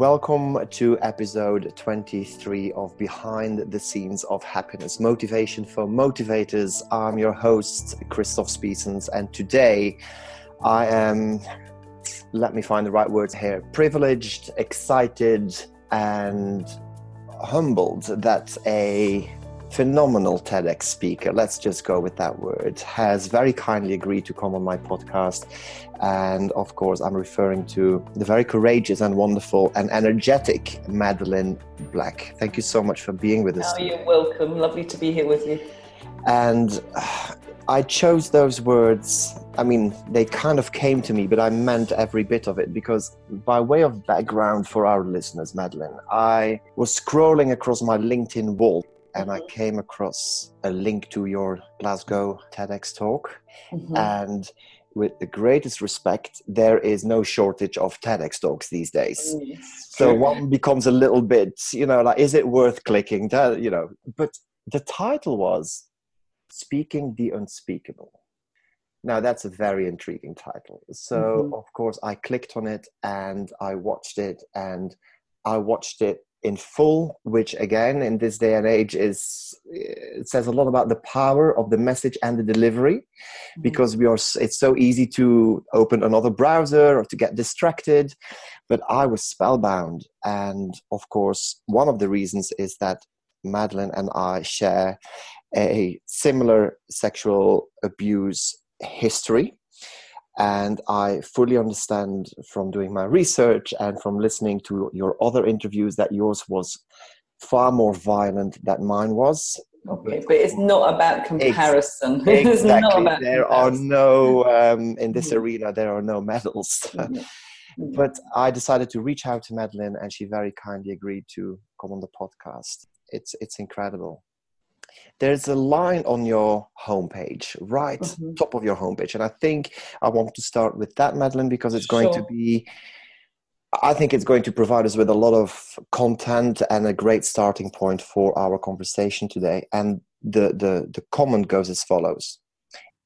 Welcome to episode 23 of Behind the Scenes of Happiness Motivation for Motivators. I'm your host, Christoph Spiessens, and today I am, let me find the right words here, privileged, excited, and humbled that a phenomenal TEDx speaker, let's just go with that word, has very kindly agreed to come on my podcast. And of course, I'm referring to the very courageous and wonderful and energetic Madeleine Black. Thank you so much for being with us. Oh, you're welcome. Lovely to be here with you. And I chose those words. I mean, they kind of came to me, but I meant every bit of it because, by way of background for our listeners, Madeleine, I was scrolling across my LinkedIn wall and I mm-hmm. came across a link to your Glasgow TEDx talk. Mm-hmm. And with the greatest respect, there is no shortage of TEDx talks these days. Mm, so one becomes a little bit, you know, like, is it worth clicking? To, you know, but the title was Speaking the Unspeakable. Now, that's a very intriguing title. So, mm-hmm. of course, I clicked on it and I watched it, and I watched it in full, which again in this day and age is it says a lot about the power of the message and the delivery, mm-hmm. because we are it's so easy to open another browser or to get distracted. But I was spellbound, and of course, one of the reasons is that Madeline and I share a similar sexual abuse history and I fully understand from doing my research and from listening to your other interviews that yours was far more violent than mine was. Okay, but it's not about comparison. Exactly. About there comparison. are no, um, in this mm-hmm. arena, there are no medals. Mm-hmm. mm-hmm. but I decided to reach out to Madeleine and she very kindly agreed to come on the podcast. It's, it's incredible there's a line on your homepage, right mm-hmm. top of your homepage. And I think I want to start with that, Madeleine, because it's going sure. to be, I think it's going to provide us with a lot of content and a great starting point for our conversation today. And the, the, the comment goes as follows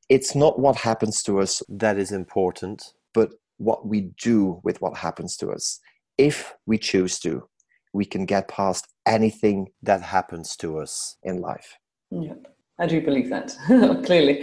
It's not what happens to us that is important, but what we do with what happens to us. If we choose to, we can get past anything that happens to us in life. Yep, I do believe that clearly.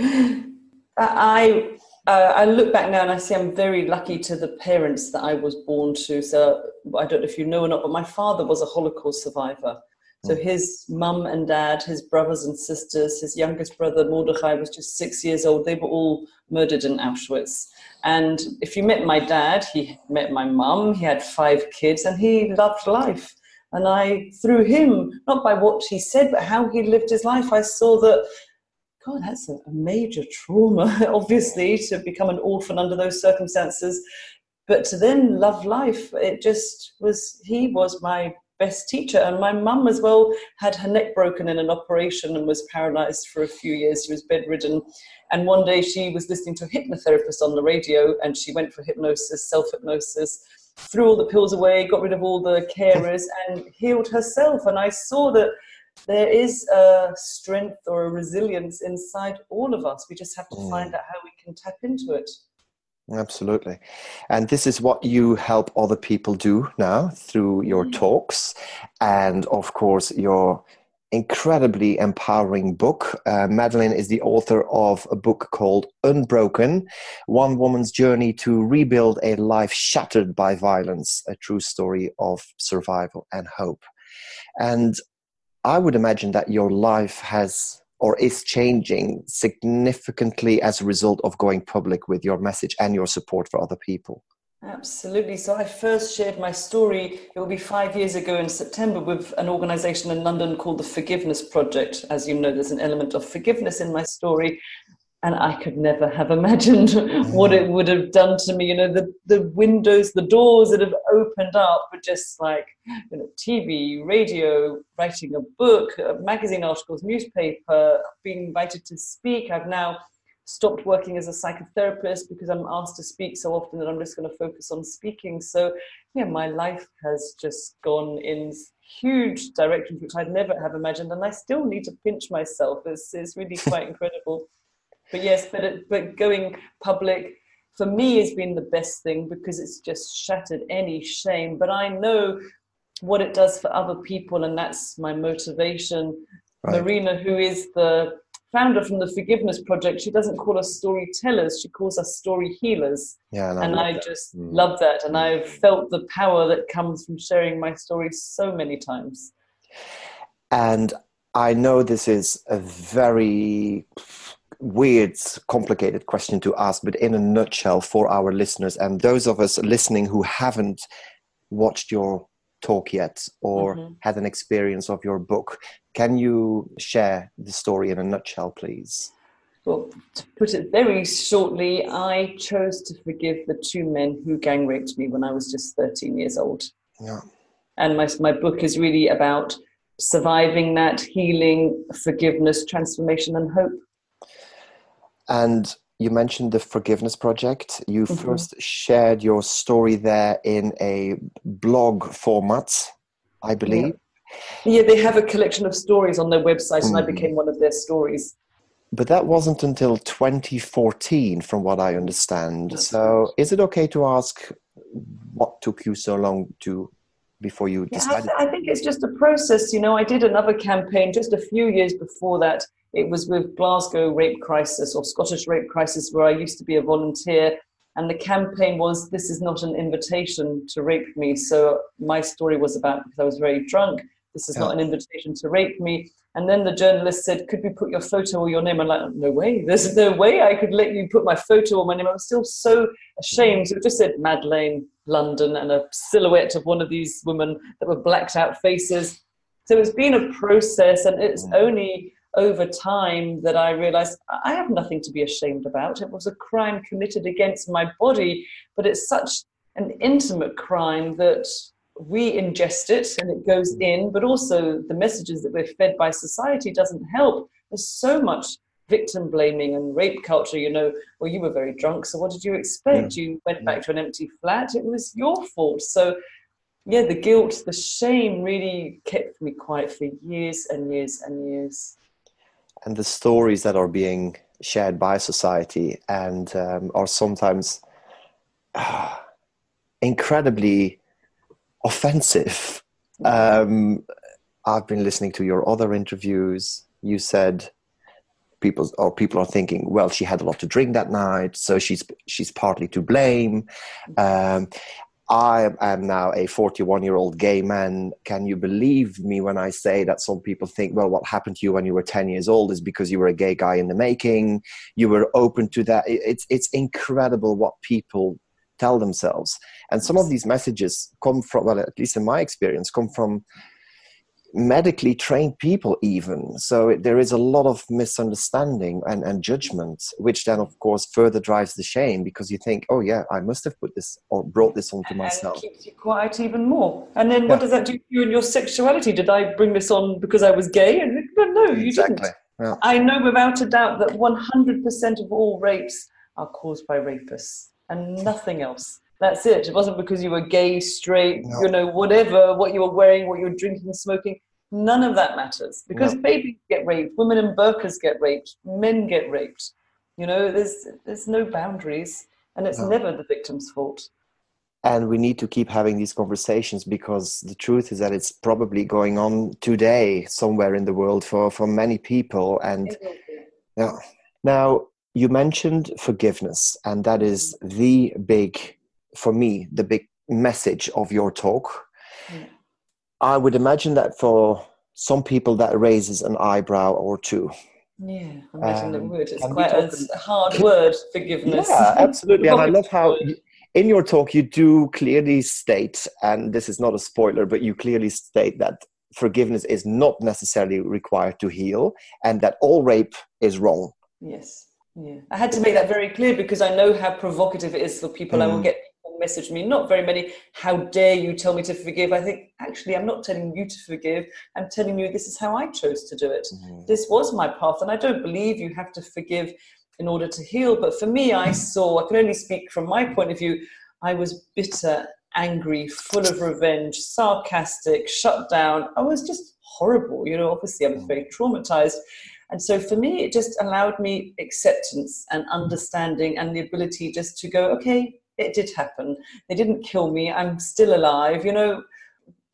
I uh, I look back now and I see I'm very lucky to the parents that I was born to. So I don't know if you know or not, but my father was a Holocaust survivor. So hmm. his mum and dad, his brothers and sisters, his youngest brother Mordechai was just six years old. They were all murdered in Auschwitz. And if you met my dad, he met my mum. He had five kids, and he loved life. And I, through him, not by what he said, but how he lived his life, I saw that, God, that's a, major trauma, obviously, to become an orphan under those circumstances. But to then love life, it just was, he was my best teacher. And my mum, as well, had her neck broken in an operation and was paralyzed for a few years. She was bedridden. And one day she was listening to a hypnotherapist on the radio and she went for hypnosis, self hypnosis threw all the pills away, got rid of all the carers, and healed herself. And I saw that there is a strength or a resilience inside all of us. We just have to mm. find out how we can tap into it. Absolutely. And this is what you help other people do now through your mm. talks and, of course, your incredibly empowering book. Uh, Madeleine is the author of a book called Unbroken One Woman's Journey to Rebuild a Life Shattered by Violence, a true story of survival and hope. And I would imagine that your life has or is changing significantly as a result of going public with your message and your support for other people. Absolutely. So I first shared my story, it will be five years ago in September, with an organization in London called the Forgiveness Project. As you know, there's an element of forgiveness in my story. And I could never have imagined what it would have done to me. You know, the, the windows, the doors that have opened up were just like, you know, TV, radio, writing a book, uh, magazine articles, newspaper, being invited to speak. I've now stopped working as a psychotherapist because I'm asked to speak so often that I'm just going to focus on speaking. So, yeah, my life has just gone in huge directions which I'd never have imagined, and I still need to pinch myself. It's, it's really quite incredible. But yes, but it, but going public, for me has been the best thing because it's just shattered any shame. But I know what it does for other people, and that's my motivation. Right. Marina, who is the founder from the Forgiveness Project, she doesn't call us storytellers, she calls us story healers. Yeah, and, and I, just mm. love that. And I've felt the power that comes from sharing my story so many times. And I know this is a very weird, complicated question to ask, but in a nutshell, for our listeners and those of us listening who haven't watched your talk yet or mm-hmm. had an experience of your book, can you share the story in a nutshell, please? Well, to put it very shortly, I chose to forgive the two men who gang raped me when I was just 13 years old. Yeah. And my, my book is really about surviving that, healing, forgiveness, transformation, and hope. And you mentioned the Forgiveness Project. You mm-hmm. first shared your story there in a blog format, I believe. Yeah. yeah, they have a collection of stories on their website, and I mm-hmm. became one of their stories. But that wasn't until 2014, from what I understand. That's so, right. is it okay to ask what took you so long to before you decided? Yeah, I think it's just a process. You know, I did another campaign just a few years before that it was with Glasgow Rape Crisis or Scottish Rape Crisis, where I used to be a volunteer. And the campaign was, This is not an invitation to rape me. So my story was about because I was very drunk. This is yeah. not an invitation to rape me. And then the journalist said, Could we put your photo or your name? I'm like, No way. There's no way I could let you put my photo or my name. I was still so ashamed. So it just said Madeleine, London, and a silhouette of one of these women that were blacked out faces. So it's been a process, and it's mm. only over time that I realized I have nothing to be ashamed about. It was a crime committed against my body, but it's such an intimate crime that we ingest it and it goes mm. in, but also the messages that we're fed by society doesn't help. There's so much victim blaming and rape culture, you know, well, you were very drunk, so what did you expect? Yeah. You went back to an empty flat, it was your fault. So yeah, the guilt, the shame really kept me quiet for years and years and years and the stories that are being shared by society and um, are sometimes uh, incredibly offensive. Um, I've been listening to your other interviews. You said people or people are thinking, well, she had a lot to drink that night, so she's she's partly to blame. Um, I am now a 41 year old gay man. Can you believe me when I say that some people think, well, what happened to you when you were 10 years old is because you were a gay guy in the making? You were open to that. It's, it's incredible what people tell themselves. And some of these messages come from, well, at least in my experience, come from medically trained people even. So it, there is a lot of misunderstanding and, and judgment which then of course further drives the shame because you think oh yeah i must have put this or brought this onto myself. and keeps you quiet even more. And then what does that do to you and your sexuality? Did i bring this on because i was gay? And no you exactly. didn't yeah. i know without a doubt that 100% of all rapes are caused by rapists and nothing else that's it. It wasn't because you were gay, straight, no. you know, whatever, what you were wearing, what you were drinking, smoking. None of that matters because no. babies get raped, women in burqas get raped, men get raped. You know, there's there's no boundaries, and it's no. never the victim's fault. And we need to keep having these conversations because the truth is that it's probably going on today somewhere in the world for for many people. And yeah, now you mentioned forgiveness, and that is the big for me, the big message of your talk. Yeah. I would imagine that for some people that raises an eyebrow or two. Yeah, I imagine um, it would. It's quite a hard word, forgiveness. Yeah, absolutely. and I love how in your talk you do clearly state, and this is not a spoiler, but you clearly state that forgiveness is not necessarily required to heal and that all rape is wrong. Yes. Yeah. I had to make that very clear because I know how provocative it is for people. Mm. I will mm. get message me, not very many, how dare you tell me to forgive? I think, actually, I'm not telling you to forgive. I'm telling you this is how I chose to do it. Mm-hmm. This was my path. And I don't believe you have to forgive in order to heal. But for me, I saw, I can only speak from my point of view, I was bitter, angry, full of revenge, sarcastic, shut down. I was just horrible. You know, obviously, I was very traumatized. And so for me, it just allowed me acceptance and understanding and the ability just to go, okay, it did happen. They didn't kill me. I'm still alive. You know,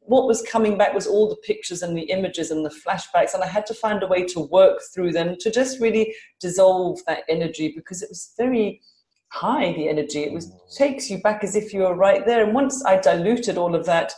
what was coming back was all the pictures and the images and the flashbacks. And I had to find a way to work through them to just really dissolve that energy because it was very high, the energy. It was mm. takes you back as if you were right there. And once I diluted all of that,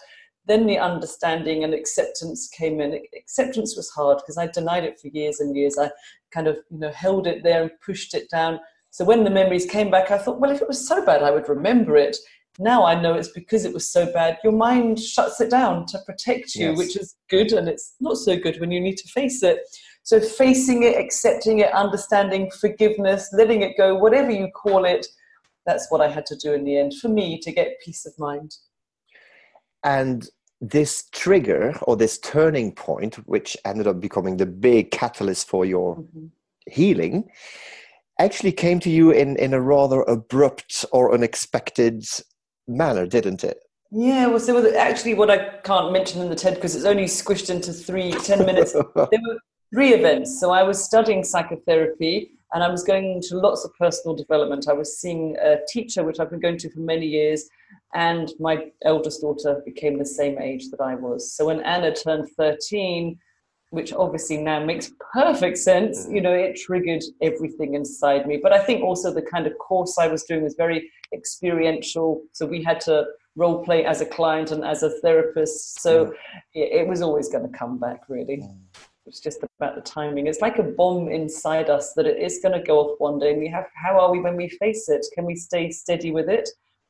then the understanding and acceptance came in. Acceptance was hard because I denied it for years and years. I kind of, you know, held it there and pushed it down. So when the memories came back, I thought, well, if it was so bad, I would remember it. Now I know it's because it was so bad. Your mind shuts it down to protect you, yes. which is good, and it's not so good when you need to face it. So facing it, accepting it, understanding, forgiveness, letting it go, whatever you call it, that's what I had to do in the end for me to get peace of mind. And this trigger or this turning point, which ended up becoming the big catalyst for your mm-hmm. healing, actually came to you in, in a rather abrupt or unexpected manner, didn't it? Yeah, well, so actually, what I can't mention in the TED because it's only squished into three, ten minutes. there were three events. So I was studying psychotherapy and I was going to lots of personal development. I was seeing a teacher, which I've been going to for many years, and my eldest daughter became the same age that I was. So when Anna turned 13, which obviously now makes perfect sense, mm. you know, it triggered everything inside me. But I think also the kind of course I was doing was very experiential. So we had to role play as a client and as a therapist. So it was always going to come back, really. Mm. It's just about the timing. It's like a bomb inside us that it is going to go off one day. And we have, how are we when we face it? Can we stay steady with it?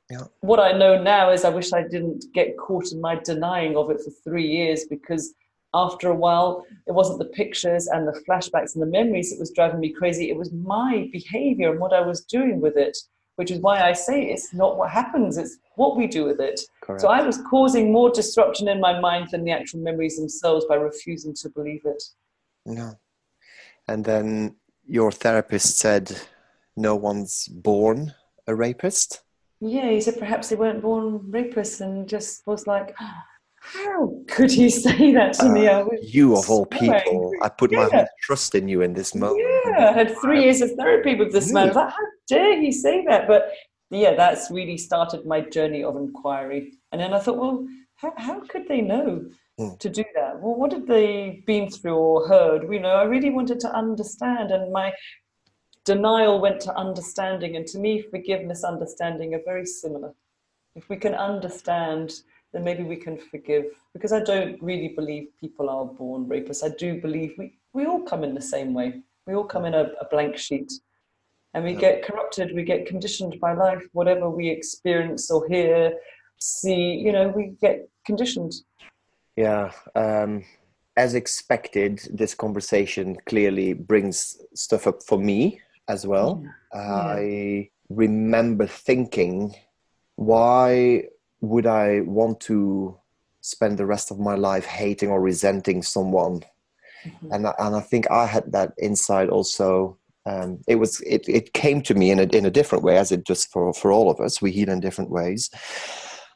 Yeah. What I know now is I wish I didn't get caught in my denying of it for three years because after a while, it wasn't the pictures and the flashbacks and the memories that was driving me crazy. It was my behavior and what I was doing with it, which is why I say it's not what happens, it's what we do with it. Correct. So I was causing more disruption in my mind than the actual memories themselves by refusing to believe it. No. And then your therapist said, no one's born a rapist? Yeah, he said perhaps they weren't born rapists and just was like, ah, how could he say that to uh, me? you of all people, angry. I put yeah. my trust in you in this moment. Yeah, I had three years of therapy with this man. Like, how dare he say that? But yeah, that's really started my journey of inquiry. And then I thought, well, how, how could they know mm. to do that? Well, what had they been through or heard? You know, I really wanted to understand, and my denial went to understanding. And to me, forgiveness, understanding are very similar. If we can understand then maybe we can forgive. Because I don't really believe people are born rapists. I do believe we, we all come in the same way. We all come in a, a blank sheet. And we get corrupted, we get conditioned by life, whatever we experience or hear, see, you know, we get conditioned. Yeah. Um, as expected, this conversation clearly brings stuff up for me as well. Yeah. Uh, yeah. I remember thinking, why would I want to spend the rest of my life hating or resenting someone? Mm-hmm. And and I think I had that insight also. Um, it was it, it came to me in a in a different way as it just for for all of us. We heal in different ways,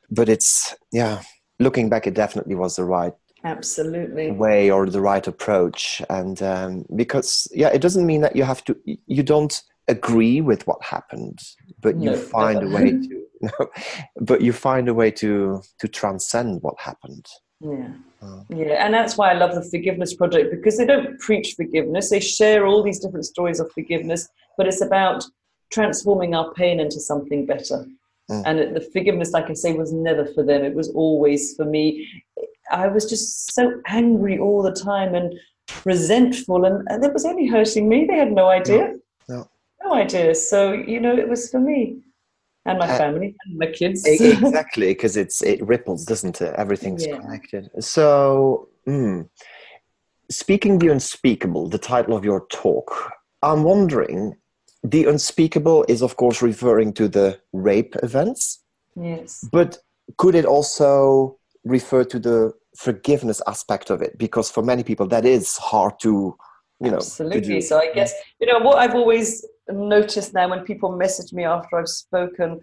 but it's yeah. Looking back, it definitely was the right absolutely way or the right approach and um, because yeah it doesn't mean that you have to you don't agree with what happened but you no, find no. a way to no, but you find a way to to transcend what happened. Yeah. Uh, yeah, and that's why I love the Forgiveness Project because they don't preach forgiveness. They share all these different stories of forgiveness, but it's about transforming our pain into something better. Mm. And the forgiveness, like I say, was never for them. It was always for me. I was just so angry all the time and resentful, and, and it was only hurting me. They had no idea. No. no. no idea. So, you know, it was for me and my uh, family and my kids. exactly because it's it ripples doesn't it? Everything's yeah. connected. So mm, speaking the unspeakable the title of your talk i'm wondering the unspeakable is of course referring to the rape events yes. but could it also refer to the forgiveness aspect of it? Because for many people that is hard to you know absolutely. so i guess you know what i've always noticed now when people message me after i've spoken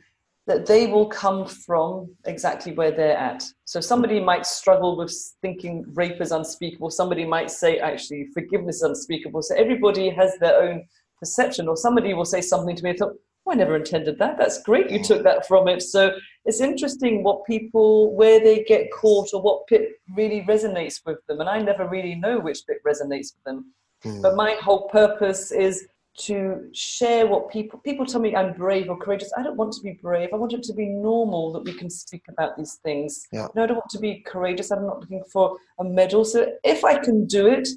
that they will come from exactly where they're at. So somebody might struggle with thinking rape is unspeakable. Somebody might say actually forgiveness is unspeakable. So everybody has their own perception. Or somebody will say something to me. I thought, oh, I never intended that. That's great. You took that from it. So it's interesting what people where they get caught or what bit really resonates with them. And I never really know which bit resonates with them. Mm. But my whole purpose is to share what people people tell me I'm brave or courageous. I don't want to be brave. I want it to be normal that we can speak about these things. Yeah. No, I don't want to be courageous. I'm not looking for a medal. So if I can do it,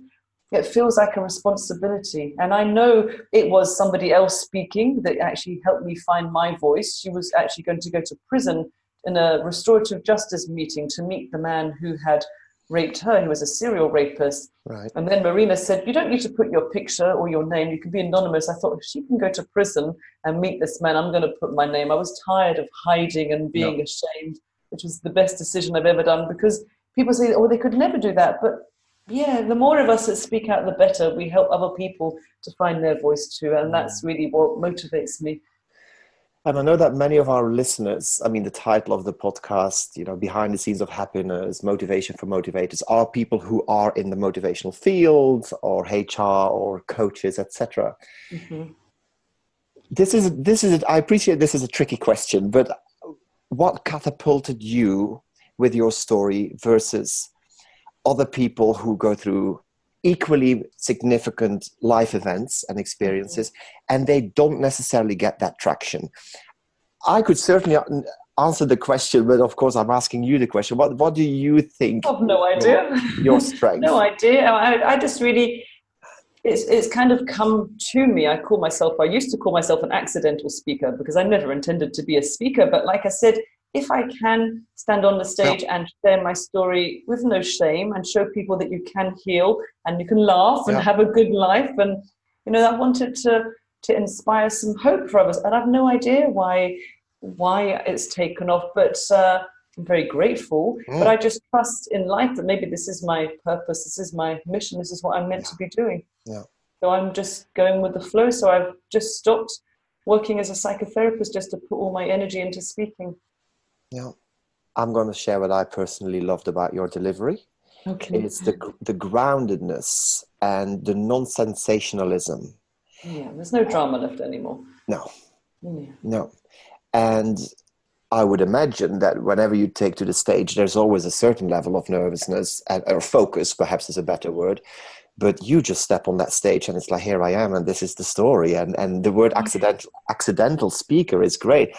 it feels like a responsibility. And I know it was somebody else speaking that actually helped me find my voice. She was actually going to go to prison in a restorative justice meeting to meet the man who had raped her. He was a serial rapist. Right. And then Marina said, You don't need to put your picture or your name. You can be anonymous. I thought, if she can go to prison and meet this man, I'm going to put my name. I was tired of hiding and being no. ashamed, which was the best decision I've ever done because people say, Oh, they could never do that. But yeah, the more of us that speak out, the better. We help other people to find their voice too. And that's really what motivates me. And I know that many of our listeners, I mean, the title of the podcast, you know, Behind the Scenes of Happiness, Motivation for Motivators, are people who are in the motivational field or HR or coaches, etc. Mm-hmm. This is, this is, I appreciate this is a tricky question, but what catapulted you with your story versus other people who go through equally significant life events and experiences, and they don't necessarily get that traction. I could certainly answer the question, but of course, I'm asking you the question. What What do you think? I have no idea. Your, your strength. no idea. I, I just really. It's, it's kind of come to me. I call myself, I used to call myself an accidental speaker because I never intended to be a speaker. But like I said, if I can stand on the stage yeah. and share my story with no shame and show people that you can heal and you can laugh and yeah. have a good life, and you know, I wanted to to inspire some hope for others, and I've no idea why why it's taken off, but. Uh, I'm very grateful, mm. but I just trust in life that maybe this is my purpose, this is my mission, this is what I'm meant yeah. to be doing. Yeah. So I'm just going with the flow. So I've just stopped working as a psychotherapist just to put all my energy into speaking. Yeah. I'm going to share what I personally loved about your delivery. Okay. It's the, the groundedness and the non sensationalism. Yeah, there's no drama left anymore. No. Yeah. No. And I would imagine that whenever you take to the stage, there's always a certain level of nervousness and, or focus, perhaps is a better word. But you just step on that stage and it's like, here I am, and this is the story. And, and the word mm-hmm. accidental, accidental speaker is great.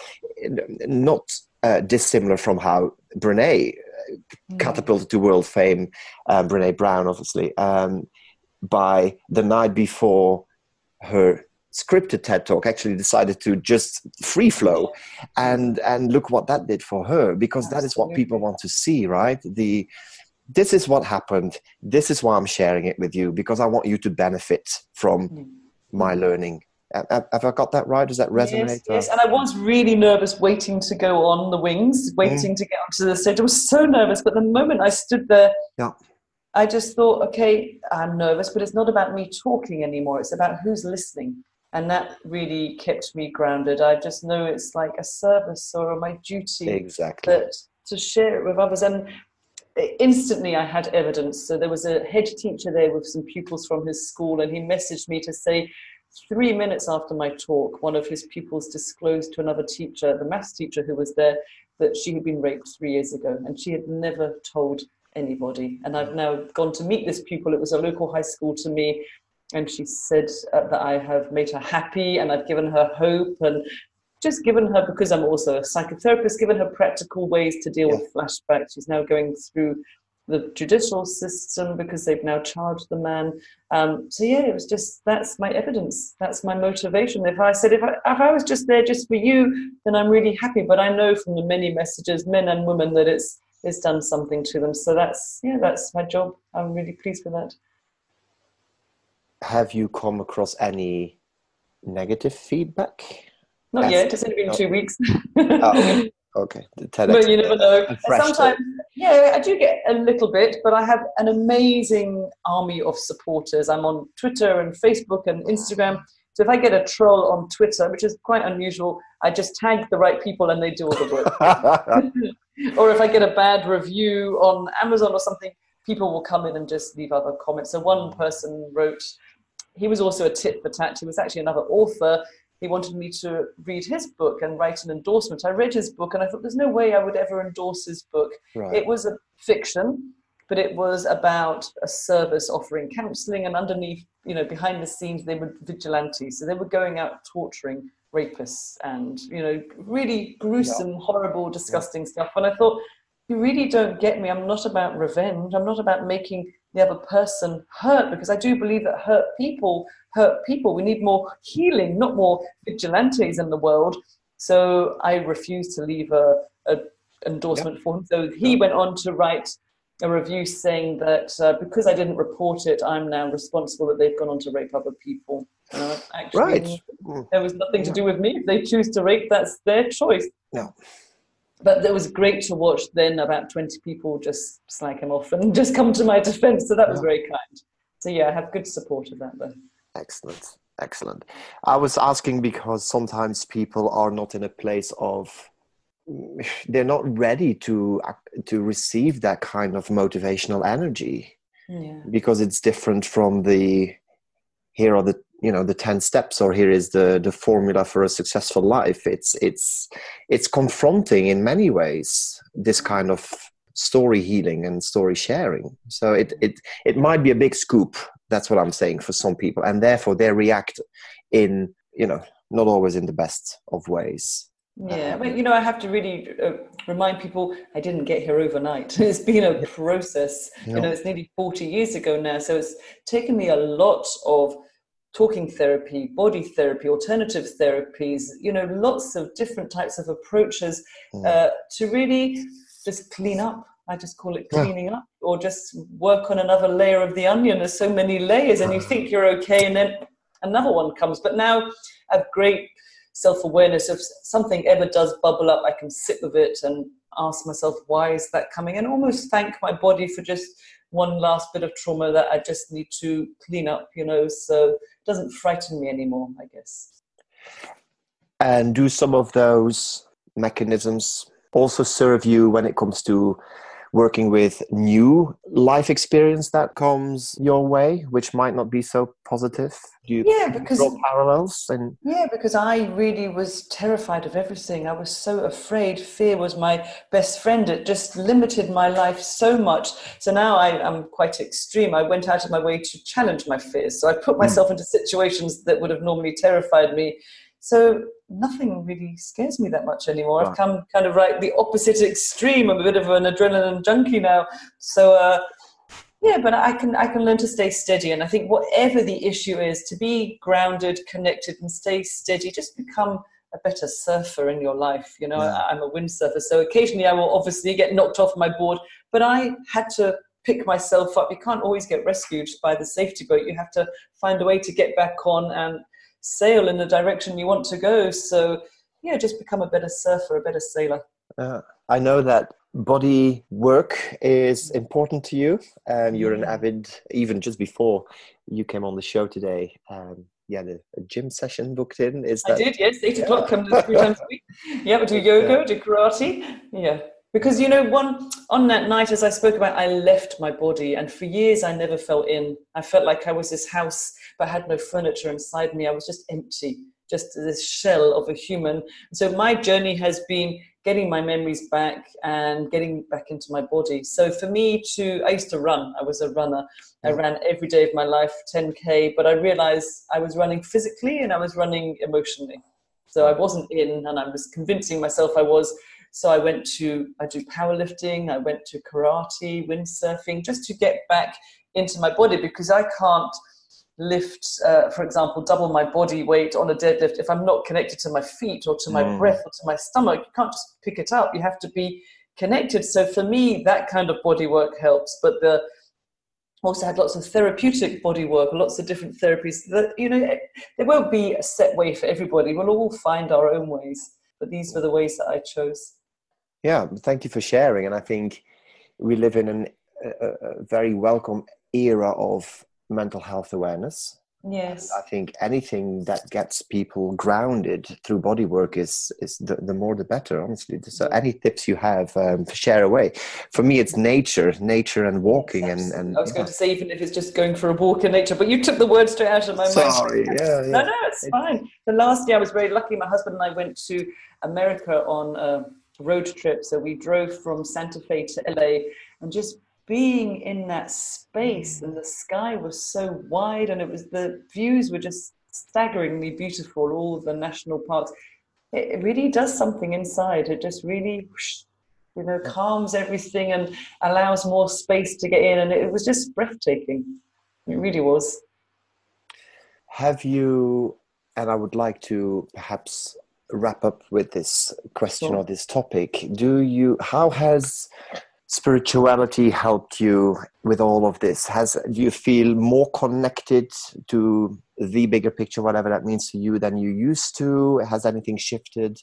Not uh, dissimilar from how Brene mm. catapulted to world fame, um, Brene Brown, obviously, um, by the night before her scripted TED talk actually decided to just free flow. And and look what that did for her because that is what people want to see right? The this is what happened. This is why i'm sharing it with you because i want you to benefit from mm. my learning have, I got that right? Does that resonate? Yes, yes, and I was really nervous waiting to go on the wings, waiting mm. to get onto the stage. I was so nervous, but the moment I stood there, yeah. I just thought, okay, I'm nervous, but it's not about me talking anymore. It's about who's listening. And that really kept me grounded. I just know it's like a service or my duty exactly. that to share it with others. And instantly I had evidence. So there was a head teacher there with some pupils from his school, and he messaged me to say, Three minutes after my talk, one of his pupils disclosed to another teacher, the maths teacher who was there, that she had been raped three years ago and she had never told anybody. And I've now gone to meet this pupil. It was a local high school to me. And she said uh, that I have made her happy and I've given her hope and just given her, because I'm also a psychotherapist, given her practical ways to deal yeah. with flashbacks. She's now going through the judicial system because they've now charged the man. Um, so yeah, it was just that's my evidence. That's my motivation. If I said if I, if I was just there just for you, then I'm really happy. But I know from the many messages, men and women, that it's it's done something to them. So that's yeah, that's my job. I'm really pleased with that. Have you come across any negative feedback? Not As, yet. It's only been two weeks. oh, okay. Okay, the TEDx. But you never know. Sometimes, yeah, I do get a little bit, but I have an amazing army of supporters. I'm on Twitter and Facebook and Instagram. So if I get a troll on Twitter, which is quite unusual, I just tag the right people and they do all the work. or if I get a bad review on Amazon or something, people will come in and just leave other comments. So one person wrote, he was also a tit for tat. He was actually another author. He wanted me to read his book and write an endorsement. I read his book and I thought, there's no way I would ever endorse his book. Right. It was a fiction, but it was about a service offering counseling and underneath, you know, behind the scenes, they were vigilantes. So they were going out torturing rapists and, you know, really gruesome, yeah. horrible, disgusting yeah. stuff. And I thought, you really don't get me. I'm not about revenge. I'm not about making the other person hurt because I do believe that hurt people hurt people. We need more healing, not more vigilantes in the world. So I refuse to leave a, a endorsement yep. for him. So he went on to write a review saying that uh, because I didn't report it, I'm now responsible that they've gone on to rape other people. Uh, actually, right. There was nothing to do with me. If they choose to rape, that's their choice. No but it was great to watch then about 20 people just slag him off and just come to my defense. So that was very kind. So yeah i have good support of that though. Excellent. Excellent. I was asking because sometimes people are not in a place of they're not ready to to receive that kind of motivational energy. Yeah. because it's different from the here are the you know the 10 steps or here is the the formula for a successful life it's it's it's confronting in many ways this kind of story healing and story sharing so it it it might be a big scoop that's what i'm saying for some people and therefore they react in you know not always in the best of ways yeah, but you know, I have to really uh, remind people I didn't get here overnight. It's been a process. You know, it's nearly 40 years ago now. So it's taken me a lot of talking therapy, body therapy, alternative therapies, you know, lots of different types of approaches mm. uh, to really just clean up. I just call it cleaning yeah. up, or just work on another layer of the onion. There's so many layers, and you think you're okay, and then another one comes. But now I have great self awareness. If something ever does bubble up, I can sit with it and ask myself, why is that coming? And almost thank my body for just one last bit of trauma that I just need to clean up, you know, so it doesn't frighten me anymore, I guess. And do some of those mechanisms also serve you when it comes to working with new life experience that comes your way, which might not be so positive? Do you yeah, because draw parallels? And yeah, because I really was terrified of everything. I was so afraid. Fear was my best friend. It just limited my life so much. So now I, am quite extreme. I went out of my way to challenge my fears. So I put hmm. myself mm. into situations that would have normally terrified me so nothing really scares me that much anymore. Right. I've come kind of right the opposite extreme. I'm a bit of an adrenaline junkie now. So uh, yeah, but I can I can learn to stay steady. And I think whatever the issue is, to be grounded, connected, and stay steady, just become a better surfer in your life. You know, yeah. I'm a windsurfer, so occasionally I will obviously get knocked off my board, but I had to pick myself up. You can't always get rescued by the safety boat. You have to find a way to get back on and sail in the direction you want to go. So, yeah, just become a better surfer, a better sailor. Uh, I know that body work is important to you, and you're an avid, even just before you came on the show today. Um, you had a, a, gym session booked in. Is that? I did, yes, eight o'clock. Come three times a week. Yeah, we do yoga, yeah. do karate. Yeah, because you know one on that night as i spoke about i left my body and for years i never felt in. I felt like i was this house but had no furniture inside me. I was just empty just this shell of a human. So my journey has been getting my memories back and getting back into my body. So for me to i used to run. I was a runner. I mm. ran every day of my life 10k but i realized i was running physically and i was running emotionally. So i wasn't in and i was convincing myself i was so I went to, I do powerlifting, I went to karate, windsurfing, just to get back into my body because I can't lift, uh, for example, double my body weight on a deadlift if I'm not connected to my feet or to my mm. breath or to my stomach. You can't just pick it up. You have to be connected. So for me, that kind of body work helps. But the also had lots of therapeutic body work, lots of different therapies. That you know, there won't be a set way for everybody. We'll all find our own ways. But these were the ways that I chose. Yeah, thank you for sharing. And I think we live in an, a, a very welcome era of mental health awareness. Yes. I think anything that gets people grounded through body work is is the, the more the better, honestly. So any tips you have, um, share away. For me, it's nature, nature and walking, and, and I was going to say even if it's just going for a walk in nature, but you took the words straight out of my Sorry, mouth. Sorry, yeah, yeah. No, no, it's fine. The last year I was very lucky. My husband and I went to America on a road trip, so we drove from Santa Fe to LA, and just being in that space and the sky was so wide and it was the views were just staggeringly beautiful all the national parks. It, really does something inside. It just really you know calms everything and allows more space to get in and it was just breathtaking. It really was. Have you and i would like to perhaps wrap up with this question sure. or this topic do you how has spirituality helped you with all of this? Has do you feel more connected to the bigger picture, whatever that means to you, than you used to? Has anything shifted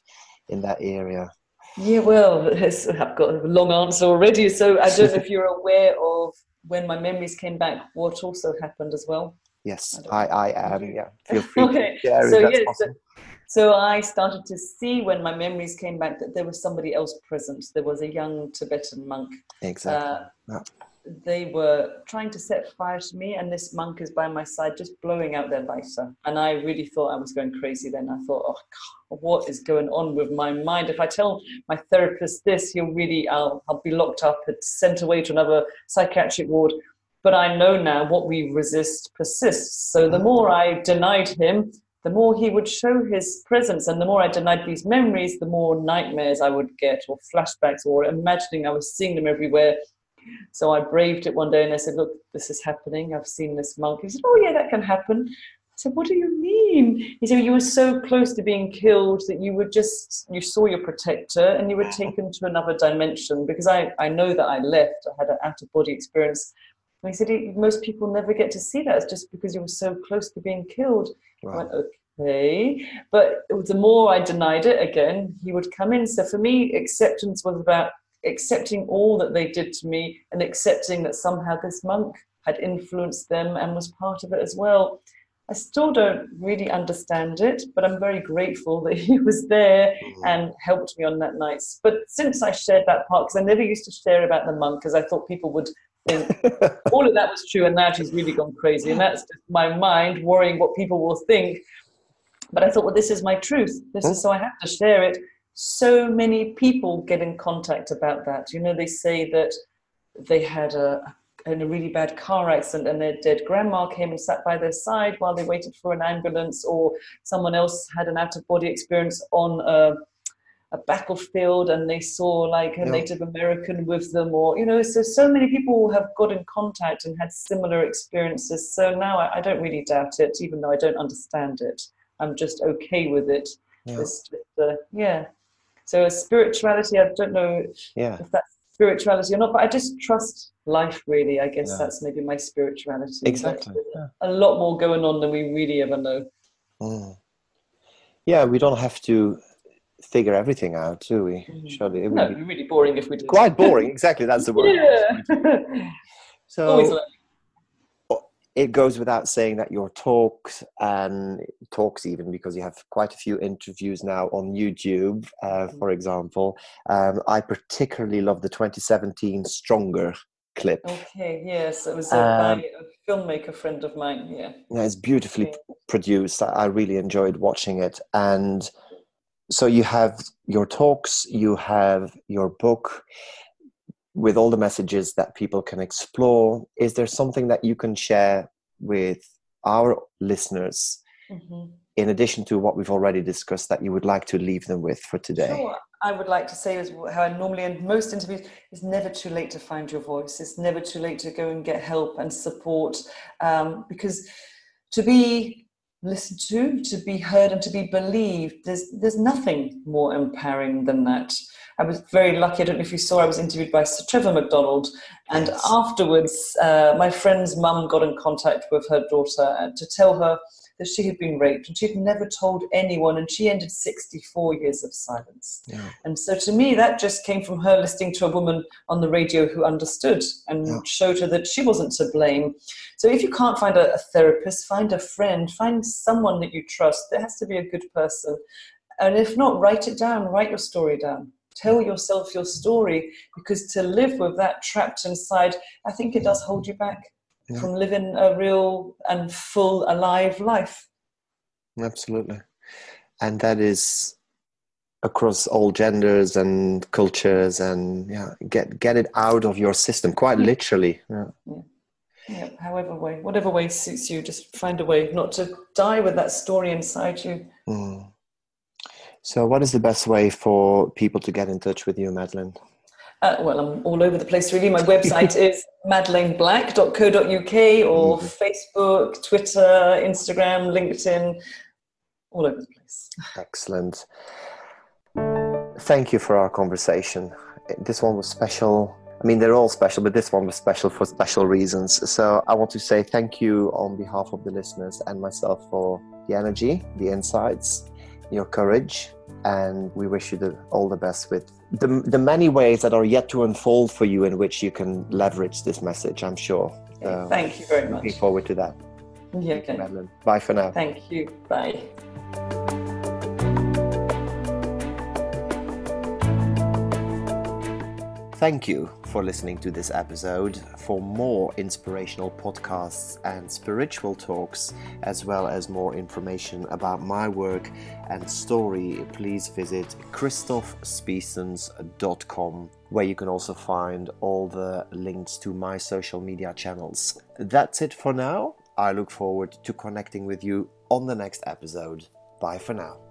in that area? Yeah, well, I've got a long answer already. So I don't know if you're aware of when my memories came back, what also happened as well. Yes, I, I, I am. Yeah, feel free. okay. so yes, so, so I started to see when my memories came back that there was somebody else present. There was a young Tibetan monk. Exactly. Uh, yeah. They were trying to set fire to me, and this monk is by my side, just blowing out their lighter. And I really thought I was going crazy. Then I thought, oh, God, what is going on with my mind? If I tell my therapist this, he'll really, I'll, I'll be locked up and sent away to another psychiatric ward. But I know now what we resist persists. So the more I denied him, the more he would show his presence and the more I denied these memories, the more nightmares I would get or flashbacks or imagining I was seeing them everywhere. So I braved it one day and I said, Look, this is happening. I've seen this monk. He said, Oh, yeah, that can happen. I said, What do you mean? He said, You were so close to being killed that you were just, you saw your protector and you were taken to another dimension because I, I know that I left. I had an out of body experience. And he said, Most people never get to see that. It's just because you were so close to being killed. Right. I went, okay. But the more I denied it, again, he would come in. So for me, acceptance was about accepting all that they did to me and accepting that somehow this monk had influenced them and was part of it as well. I still don't really understand it, but I'm very grateful that he was there mm-hmm. and helped me on that night. But since I shared that part, because I never used to share about the monk, because I thought people would all of that was true, and now she's really gone crazy, and that's just my mind worrying what people will think. But I thought, well, this is my truth. This is hmm? so I have to share it. So many people get in contact about that. You know, they say that they had a in a really bad car accident and their dead grandma came and sat by their side while they waited for an ambulance, or someone else had an out of body experience on a, a, battlefield and they saw like a. Native American with them, or you know, so so many people have got in contact and had similar experiences. So now I, I don't really doubt it, even though I don't understand it. I'm just okay with it. Yeah. Just, uh, yeah. So spirituality, I don't know yeah. if that's spirituality or not, but I just trust life. Really, I guess yeah. that's maybe my spirituality. Exactly. Yeah. A lot more going on than we really ever know. Mm. Yeah, we don't have to figure everything out, do we? Mm. Surely it would no, be really boring if we did. Quite boring. exactly, that's the word. Yeah. so it goes without saying that your talks and talks even because you have quite a few interviews now on youtube uh, mm-hmm. for example um, i particularly love the 2017 stronger clip okay yes it was a, um, a filmmaker friend of mine yeah, yeah it's beautifully yeah. produced i really enjoyed watching it and so you have your talks you have your book with all the messages that people can explore is there something that you can share with our listeners mm-hmm. in addition to what we've already discussed that you would like to leave them with for today sure. i would like to say is how i normally end most interviews it's never too late to find your voice it's never too late to go and get help and support um, because to be listened to to be heard and to be believed there's there's nothing more empowering than that I was very lucky. I don't know if you saw, I was interviewed by Sir Trevor McDonald. And yes. afterwards, uh, my friend's mum got in contact with her daughter to tell her that she had been raped and she'd never told anyone, and she ended 64 years of silence. Yeah. And so to me, that just came from her listening to a woman on the radio who understood and Yeah. showed her that she wasn't to blame. So if you can't find a, a therapist, find a friend, find someone that you trust. There has to be a good person. And if not, write it down, write your story down. Tell yourself your story because to live with that trapped inside, I think it does hold you back Yeah. from living a real and full, alive life. Absolutely. And that is across all genders and cultures and yeah, get get it out of your system quite literally. Yeah. Yeah, however way, whatever way suits you, just find a way not to die with that story inside you. Mm. So what is the best way for people to get in touch with you, Madeleine? Uh, well, I'm all over the place really. My website is madeleineblack.co.uk or Facebook, Twitter, Instagram, LinkedIn, all over the place. Excellent. Thank you for our conversation. This one was special. I mean, they're all special, but this one was special for special reasons. So I want to say thank you on behalf of the listeners and myself for the energy, the insights, your courage, and we wish you the, all the best with the, the many ways that are yet to unfold for you in which you can leverage this message, I'm sure. So, uh, Thank you very much. Looking forward to that. Yeah, okay. Madeleine. Bye for now. Thank you. Bye. Thank you for listening to this episode. For more inspirational podcasts and spiritual talks, as well as more information about my work and story, please visit christophspeasons.com, where you can also find all the links to my social media channels. That's it for now. I look forward to connecting with you on the next episode. Bye for now.